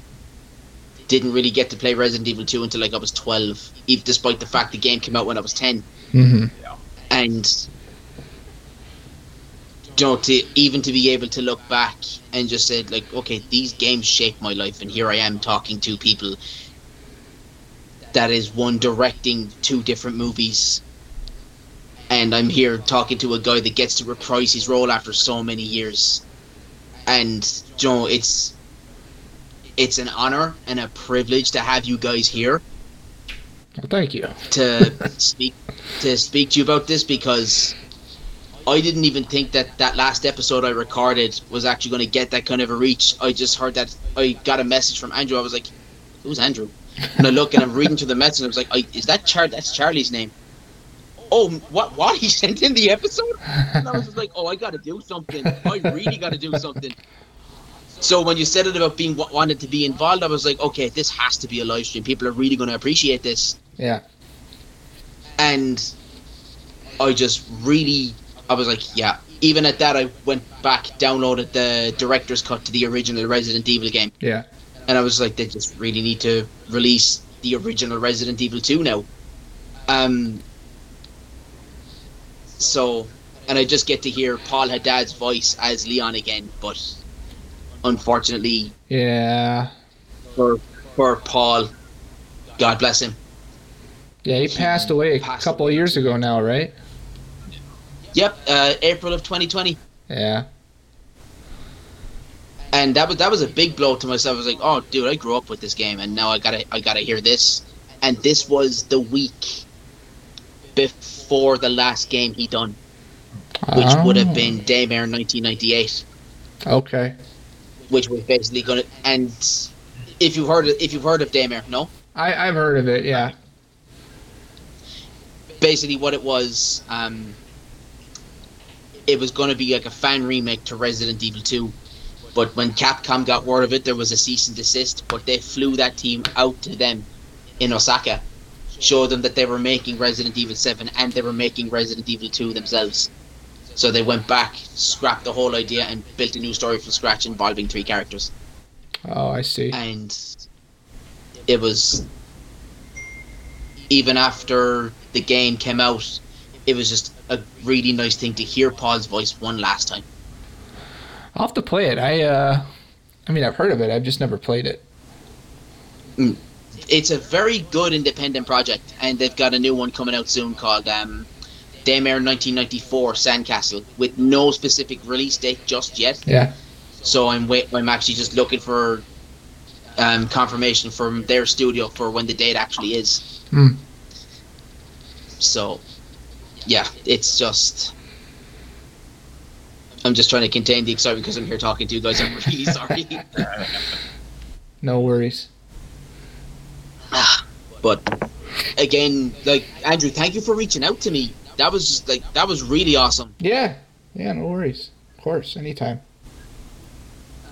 didn't really get to play Resident Evil 2 until like I was 12, even despite the fact the game came out when I was 10 Mm-hmm. and you know to even to be able to look back and just say like okay these games shaped my life and here i am talking to people that is one directing two different movies and i'm here talking to a guy that gets to reprise his role after so many years and you know it's it's an honor and a privilege to have you guys here Well, thank you. to speak to speak to you about this because I didn't even think that that last episode I recorded was actually going to get that kind of a reach. I just heard that I got a message from Andrew. I was like, "Who's Andrew?" And I look and I'm reading through the message. and I was like, I, "Is that Char? That's Charlie's name." Oh, what? What? He sent in the episode, and I was just like, "Oh, I got to do something. I really got to do something." So when you said it about being wanted to be involved, I was like, "Okay, this has to be a live stream. People are really going to appreciate this." Yeah. and I just really I was like, yeah. Even at that, I went back, downloaded the director's cut to the original Resident Evil game, Yeah. and I was like, they just really need to release the original Resident Evil 2 now. Um. So, and I just get to hear Paul Haddad's voice as Leon again, but unfortunately Yeah. for for Paul, God bless him. Yeah, he passed away a Passed couple of years ago now, right? Yep, uh, April of 2020. Yeah. and that was that was a big blow to myself. I was like, "Oh, dude, I grew up with this game, and now I gotta I gotta hear this." And this was the week before the last game he done, which would have Oh, been Daymare 1998, Okay. which was basically gonna. And if you've heard of, if you've heard of Daymare, no, I, I've heard of it, yeah. basically what it was, um, it was going to be like a fan remake to Resident Evil 2. But when Capcom got word of it, there was a cease and desist. But they flew that team out to them in Osaka, showed them that they were making Resident Evil 7 and they were making Resident Evil 2 themselves. So they went back, scrapped the whole idea, and built a new story from scratch involving three characters. Oh, I see. And it was even after the game came out, it was just a really nice thing to hear Paul's voice one last time. I'll have to play it. I, uh, I mean, I've heard of it. I've just never played it. It's a very good independent project, and they've got a new one coming out soon called um, Daymare 1994 Sandcastle with no specific release date just yet. Yeah. So I'm wait. I'm actually just looking for um, confirmation from their studio for when the date actually is. Hmm. So, yeah, it's just. I'm just trying to contain the excitement because I'm here talking to you guys. I'm really sorry. No worries. but again, like Andrew, thank you for reaching out to me. That was like that was really awesome. Yeah. Yeah, no worries. Of course, anytime.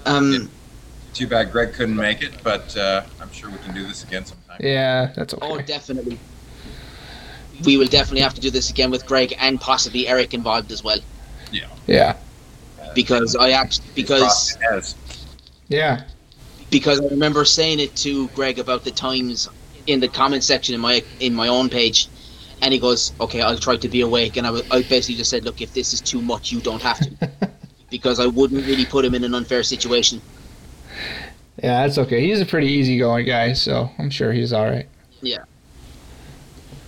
Um, Too bad Greg couldn't make it, but uh, I'm sure we can do this again sometime. Yeah, that's okay. oh, definitely. We will definitely have to do this again with Greg and possibly Eric involved as well. Yeah. Yeah. Because I actually because crossed the N's. Yeah. Because I remember saying it to Greg about the times in the comment section in my in my own page, and he goes, "Okay, I'll try to be awake." And I, was, I basically just said, "Look, if this is too much, you don't have to," because I wouldn't really put him in an unfair situation. Yeah, that's okay. He's a pretty easygoing guy, so I'm sure he's all right.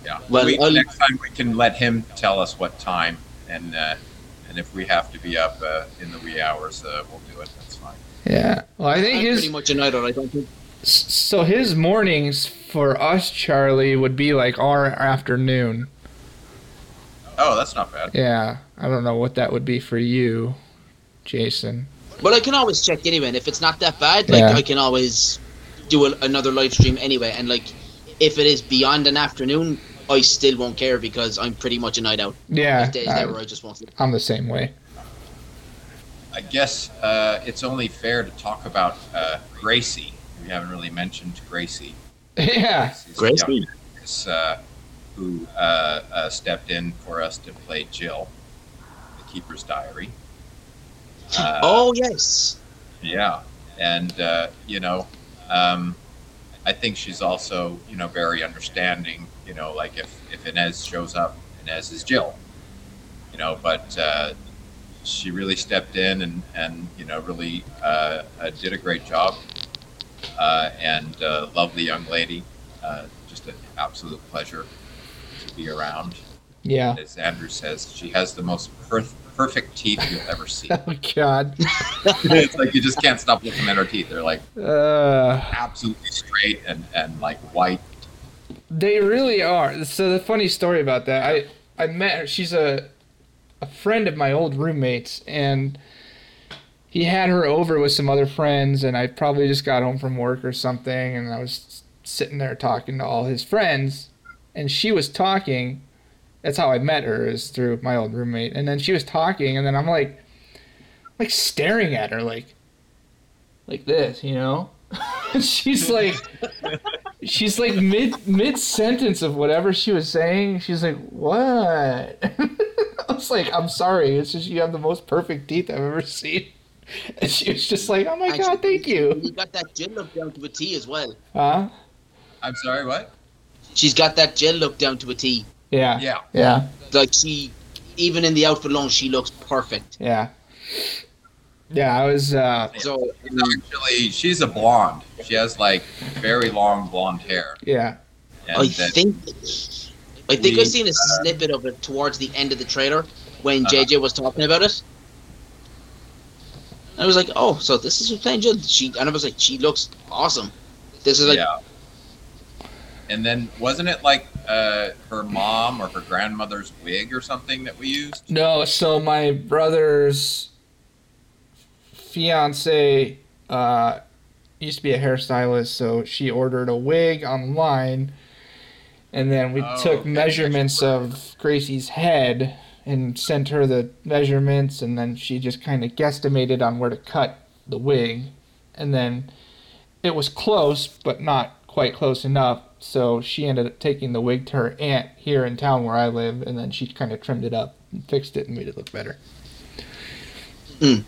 Yeah. Well, we, next time we can let him tell us what time, and uh, and if we have to be up uh, in the wee hours, uh, we'll do it. That's fine. Yeah. Well, I think I'm his pretty much a night owl. I don't think. so his mornings for us, Charlie, would be like our afternoon. Oh, that's not bad. Yeah. I don't know what that would be for you, Jason. But I can always check anyway, and if it's not that bad, like Yeah. I can always do a, another live stream anyway. And like, if it is beyond an afternoon, I still won't care because I'm pretty much a night out. Yeah. Days I, I just won't. sleep. I'm the same way. I guess uh, it's only fair to talk about uh, Gracie. We haven't really mentioned Gracie. Yeah. Gracie's Gracie. young actress, uh, who uh, uh, stepped in for us to play Jill, the Keeper's Diary. Uh, oh yes. Yeah, and uh, you know, um, I think she's also you know very understanding. You know, like if if Inez shows up, Inez is Jill. You know, but uh, she really stepped in and and you know really uh, uh, did a great job. Uh, and uh, lovely young lady, uh, just an absolute pleasure to be around. Yeah. As Andrew says, she has the most per- perfect teeth you'll ever see. Oh God. it's like you just can't stop looking at her teeth. They're like Uh. absolutely straight and, and like white. They really are. So the funny story about that, I I met her. She's a a friend of my old roommates, and he had her over with some other friends, and I probably just got home from work or something, and I was sitting there talking to all his friends, and she was talking. That's how I met her is through my old roommate, and then she was talking, and then I'm like, like staring at her, like, like this, you know. she's like she's like mid mid sentence of whatever she was saying. She's like, "What?" I was like, "I'm sorry. It's just you have the most perfect teeth I've ever seen." And she was just like, "Oh my And god, thank you." You got that Jill look down to a T as well. Huh? I'm sorry, what? She's got that Jill look down to a T. Yeah. Yeah. Yeah. Like she, even in the outfit alone, she looks perfect. Yeah. Yeah. I was. uh So She's actually, she's a blonde. She has like very long blonde hair. Yeah. And I then- think, I think we, I seen a snippet of it towards the end of the trailer when Uh-huh. JJ was talking about it. I was like, oh, so this is who's playing Jill. She and I was like, she looks awesome. This is like, yeah. And then wasn't it like uh, her mom or her grandmother's wig or something that we used? No. So my brother's fiance uh, used to be a hairstylist, so she ordered a wig online, and then we Oh, took okay. measurements of Gracie's head and sent her the measurements, and then she just kind of guesstimated on where to cut the wig, and then it was close, but not quite close enough. So she ended up taking the wig to her aunt here in town where I live, and then she kind of trimmed it up and fixed it and made it look better. Mm.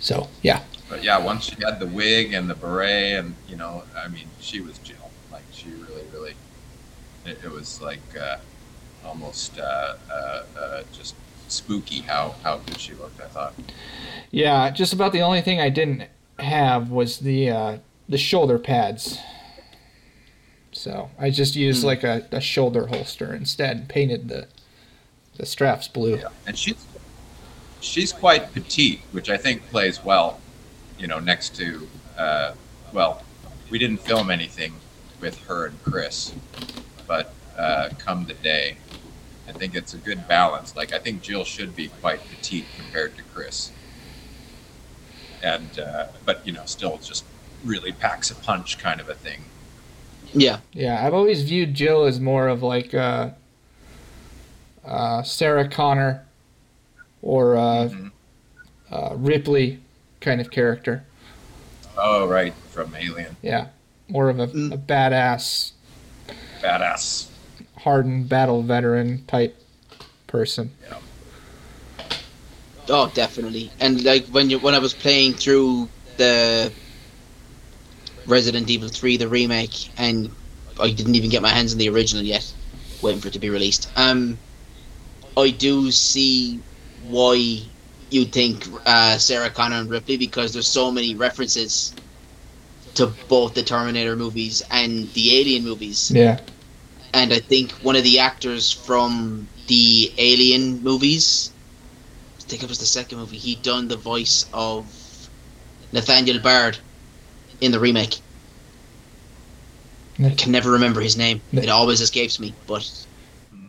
So yeah, But yeah, once she had the wig and the beret, and you know, I mean, she was Jill. Like she really, really, it, it was like uh, almost uh, uh, uh, just spooky how how good she looked. I thought. yeah. Just about the only thing I didn't have was the uh, the shoulder pads. So I just used Hmm. like a, a shoulder holster instead, and painted the the straps blue. and she's she's quite petite, which I think plays well. You know, next to uh, well, we didn't film anything with her and Chris, but uh, come the day, I think it's a good balance. Like I think Jill should be quite petite compared to Chris, and uh, but you know still just really packs a punch kind of a thing. Yeah. Yeah, I've always viewed Jill as more of like uh, uh, Sarah Connor or uh, Mhm. uh, Ripley kind of character. Oh right, from Alien, Yeah, more of a, Mm. a badass, badass. hardened battle veteran type person. Oh, definitely. And like when you when I was playing through the Resident Evil 3, the remake, and I didn't even get my hands on the original yet, waiting for it to be released. Um, I do see why you think uh, Sarah Connor and Ripley because there's so many references to both the Terminator movies and the Alien movies Yeah, and I think one of the actors from the Alien movies, I think it was the second movie, he done the voice of Nathaniel Bard in the remake. I can never remember his name. It always escapes me, but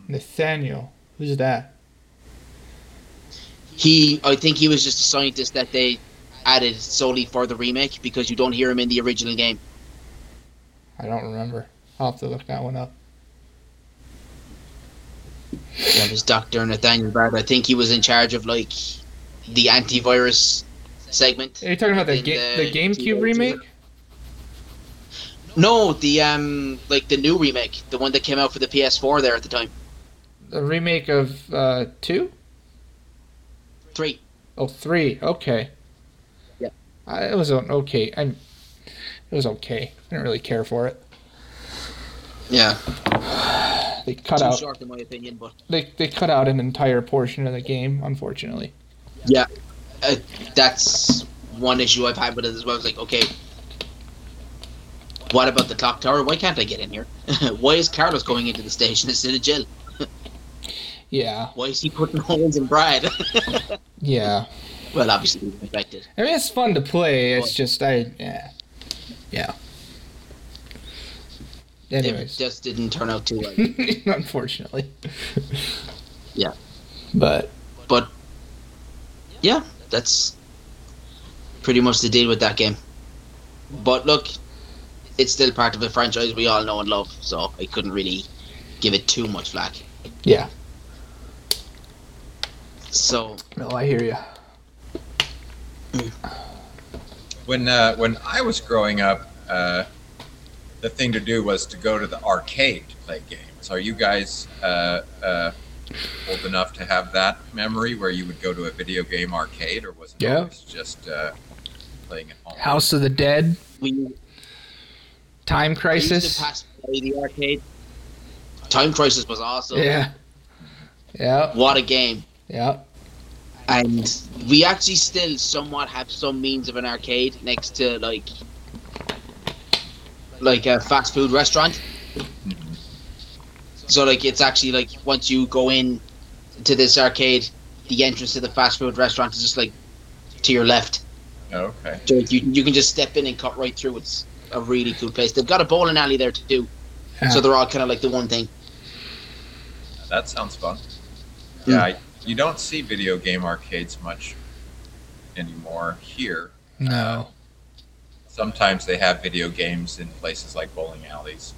Nathaniel. Who's that? he, I think he was just a scientist that they added solely for the remake because you don't hear him in the original game. I don't remember. I'll have to look that one up. That was Dr. Nathaniel Bard. I think he was in charge of like the antivirus segment. Are you talking about the ga- the the GameCube remake? No, the um like the new remake, the one that came out for the PS4 there at the time. The remake of uh, two? Three. Oh, three. Okay. Yeah. I, it was an okay. I. It was okay. I didn't really care for it. Yeah. They cut Too out. short in my opinion, but They they cut out an entire portion of the game, unfortunately. uh, that's one issue I've had with it as well. I was like, okay, what about the clock tower? Why can't I get in here? Why is Carlos going into the station instead of Jill? Yeah. Why is he putting holes in Brad? Yeah. Well, obviously he's infected. I mean, it's fun to play. Oh, it's just I. Yeah. Yeah. It just didn't turn out too well. unfortunately. Yeah. But But yeah, that's pretty much the deal with that game. But look, it's still part of a franchise we all know and love, so I couldn't really give it too much flack. yeah. So No, I hear you. When uh, when I was growing up, uh, the thing to do was to go to the arcade to play games. Are you guys uh, uh, old enough to have that memory where you would go to a video game arcade, or was it Yeah. always just uh, playing at home? House of the Dead, we Time I used Crisis. to pass by the arcade. Time Crisis was awesome. Yeah. Yeah. What a game. Yeah. And we actually still somewhat have some means of an arcade next to like like a fast food restaurant. Mhm. So like it's actually like once you go in to this arcade, the entrance to the fast food restaurant is just like to your left. Okay. So you you can just step in and cut right through. It's a really cool place. They've got a bowling alley there too. Yeah. So they're all kind of like the one thing. That sounds fun. Hmm. Yeah, I, you don't see video game arcades much anymore here. No. Sometimes they have video games in places like bowling alleys.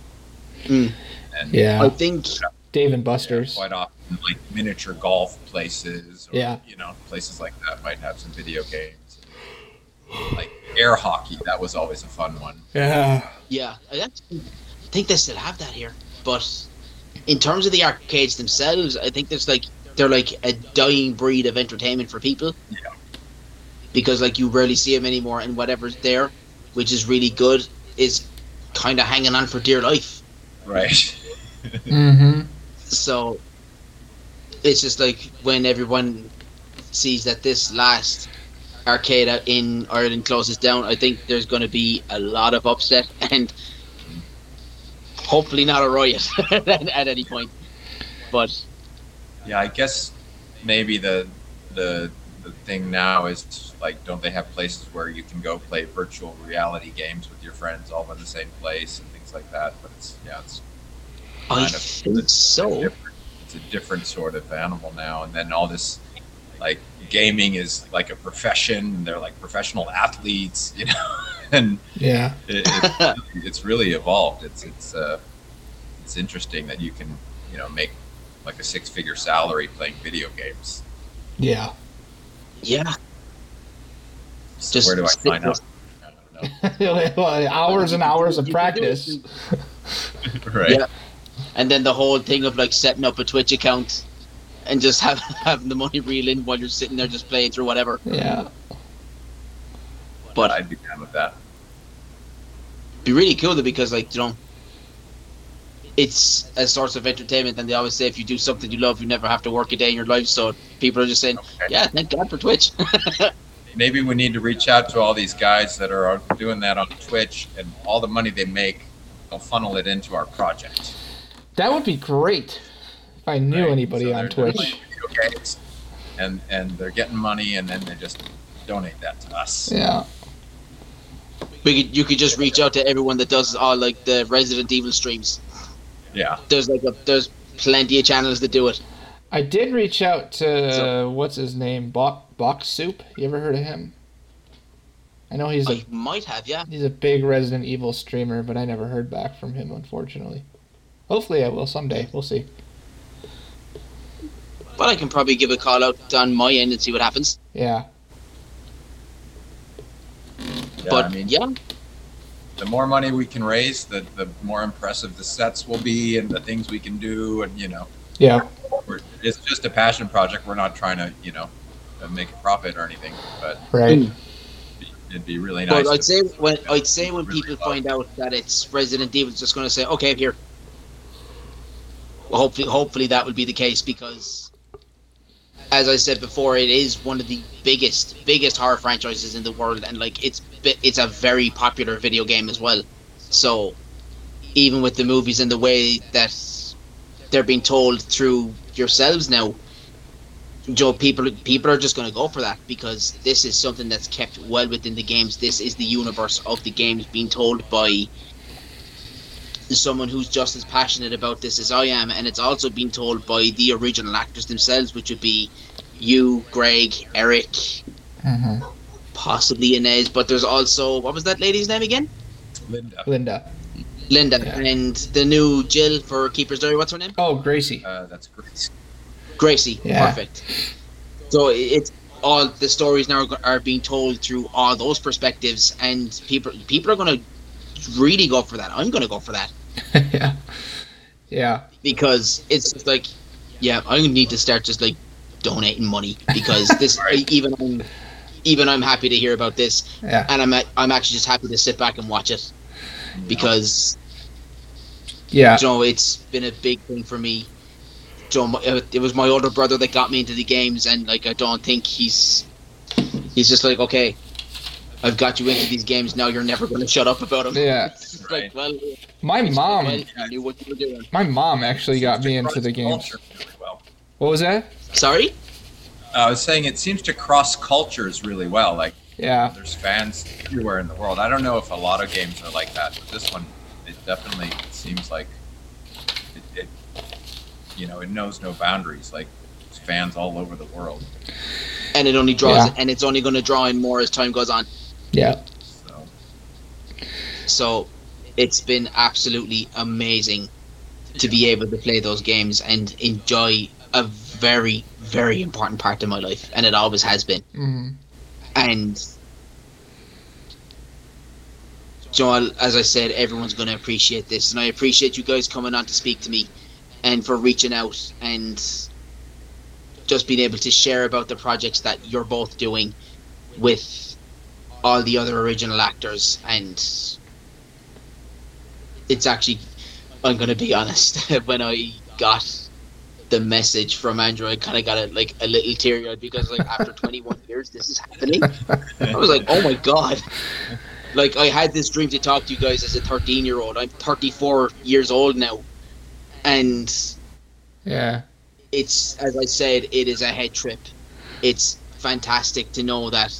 Hmm. And Yeah. I think Dave and Buster's. quite often, like miniature golf places, or, Yeah. you know, places like that might have some video games. Like air hockey, that was always a fun one. Yeah. yeah, I think they still have that here. But in terms of the arcades themselves, I think there's like they're like a dying breed of entertainment for people. Yeah. Because like you rarely see them anymore, and whatever's there, which is really good, is kind of hanging on for dear life. Right. Mm-hmm. So it's just like when everyone sees that this last arcade in Ireland closes down, I think there's going to be a lot of upset and hopefully not a riot at, at any point. But yeah, I guess maybe the the the thing now is like, don't they have places where you can go play virtual reality games with your friends all in the same place and things like that? But it's yeah, it's I Kind of. think so. it's a different sort of animal now. And then all this like gaming is like a profession. They're like professional athletes, you know, and Yeah. it, it's, it's really evolved. It's it's uh, it's interesting that you can you know make like a six figure salary playing video games. Yeah. Yeah. So Just where do I stick sign up? with- I don't know. hours and hours of You can do it. practice. right. Yeah. And then the whole thing of like setting up a Twitch account and just have, having the money reel in while you're sitting there just playing through whatever. Yeah. But I'd be down with that. be really cool though because like you know it's a source of entertainment and they always say if you do something you love you never have to work a day in your life so people are just saying Okay. yeah thank god for twitch Maybe we need to reach out to all these guys that are doing that on Twitch, and all the money they make, they'll funnel it into our project. That would be great if I knew right? anybody So on they're- they're Twitch. playing and and they're getting money, and then they just donate that to us. Yeah. we could, you could just reach out to everyone that does all like the resident evil streams Yeah. there's like a, there's plenty of channels that do it I did reach out to So- what's his name, Bok Bok Soup. You ever heard of him? I know he's a i might have yeah he's a big Resident Evil streamer, but I never heard back from him, unfortunately. Hopefully, I will someday. We'll see. but i can probably give a call out on my end and see what happens Yeah. Yeah, but I mean, yeah the more money we can raise, the the more impressive the sets will be, and the things we can do, and you know, Yeah. we're, it's just a passion project. We're not trying to, you know, uh, make a profit or anything, but Right. it'd be really nice. But I'd to- say when I'd say when Really people love find out that it's Resident Evil, it's just going to say, "Okay, here." Well, hopefully, hopefully that will be the case because, as I said before, it is one of the biggest, biggest horror franchises in the world, and like it's bi- it's a very popular video game as well. So, even with the movies and the way that they're being told through yourselves now, Joe, people people are just going to go for that because this is something that's kept well within the games. This is the universe of the games being told by someone who's just as passionate about this as I am, and it's also being told by the original actors themselves, which would be you, Greg, Eric, hmm possibly Inez, but there's also what was that lady's name again? Linda, Linda. Linda, Yeah. and the new Jill for Keeper's Diary. What's her name? Oh, Gracie. uh, that's great. Gracie. Yeah. Perfect. So it's all the stories now are being told through all those perspectives, and people people are going to really go for that. I'm going to go for that yeah. Yeah. because it's just like, yeah, I need to start just like donating money because this Right. even I'm, even I'm happy to hear about this, Yeah. and I'm I'm actually just happy to sit back and watch it because Yeah. you know it's been a big thing for me. Joe, my- uh, it was my older brother that got me into the games, and like I don't think he's he's just like okay, I've got you into these games now. You're never going to shut up about them. Yeah. Right. like well, My mom. well, knew what you were doing. My mom actually got me into the games. well. What was that? Sorry. I was saying it seems to cross cultures really well. Like Yeah. there's fans everywhere in the world. I don't know if a lot of games are like that, but this one, it definitely seems like it, it you know, it knows no boundaries. Like fans all over the world. And it only draws, Yeah. and it's only going to draw in more as time goes on. Yeah. So So it's been absolutely amazing to be able to play those games and enjoy a very, very important part of my life, and it always has been. hmm And Joel, as I said, everyone's going to appreciate this, and I appreciate you guys coming on to speak to me, and for reaching out and just being able to share about the projects that you're both doing with all the other original actors, and it's actually, I'm going to be honest, when I got the message from Andrew, I kind of got it like a little teary eyed because like after 21 years, this is happening. I was like, oh my god. Like I had this dream to talk to you guys as a 13 year old. I'm 34 years old now, and Yeah. it's as I said, it is a head trip. It's fantastic to know that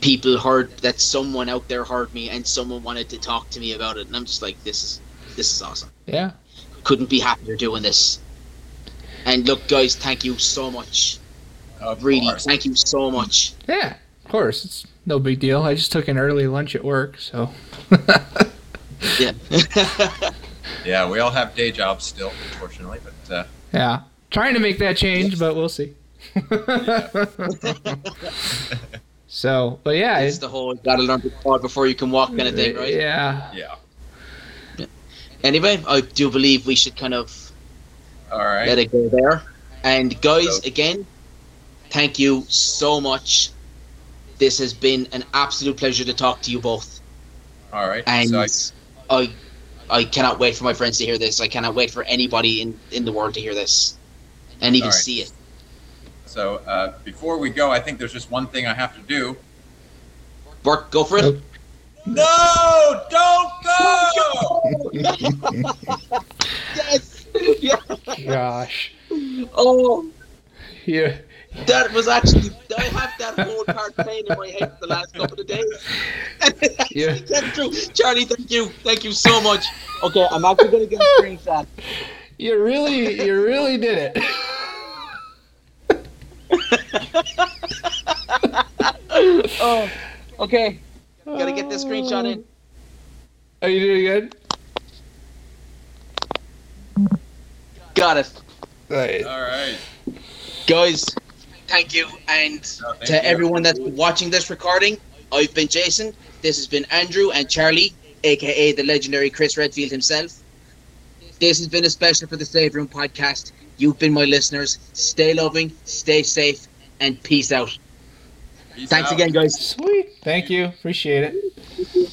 people heard that someone out there heard me and someone wanted to talk to me about it, and I'm just like, this is this is awesome. Yeah. Couldn't be happier doing this. And look, guys, thank you so much. Of Really, course. thank you so much. Yeah, of course. It's no big deal. I just took an early lunch at work, so. Yeah. Yeah, we all have day jobs still, unfortunately, but uh, yeah. Trying to make that change, but we'll see. so, but yeah. it's It, the whole gotta learn to crawl before you can walk kind of thing, right? Yeah. yeah. Anyway, I do believe we should kind of All right. let it go there. And guys, So- again, thank you so much. This has been an absolute pleasure to talk to you both. All right. And So I, I, I cannot wait for my friends to hear this. I cannot wait for anybody in, in the world to hear this and even All right. see it. so uh, before we go, I think there's just one thing I have to do. Bart, go for it. Nope. No, don't go. Yes. Yeah. Gosh. Oh, Yeah. that was actually. I have that whole part playing in my head for the last couple of days. Yeah. Charlie, thank you. Thank you so much. Okay, I'm actually going to get a screenshot. You really, you really did it. Oh, okay. Gotta get this screenshot in. Are you doing good? Got it. Right. All right. Guys, thank you. And No, thank to you. everyone that's watching this recording, I've been Jason. This has been Andrew and Charlie, aka the legendary Chris Redfield himself. This has been a special for the Save Room podcast. You've been my listeners. Stay loving, stay safe, and peace out. Peace Thanks out. again, guys. Sweet. Thank you. Appreciate it.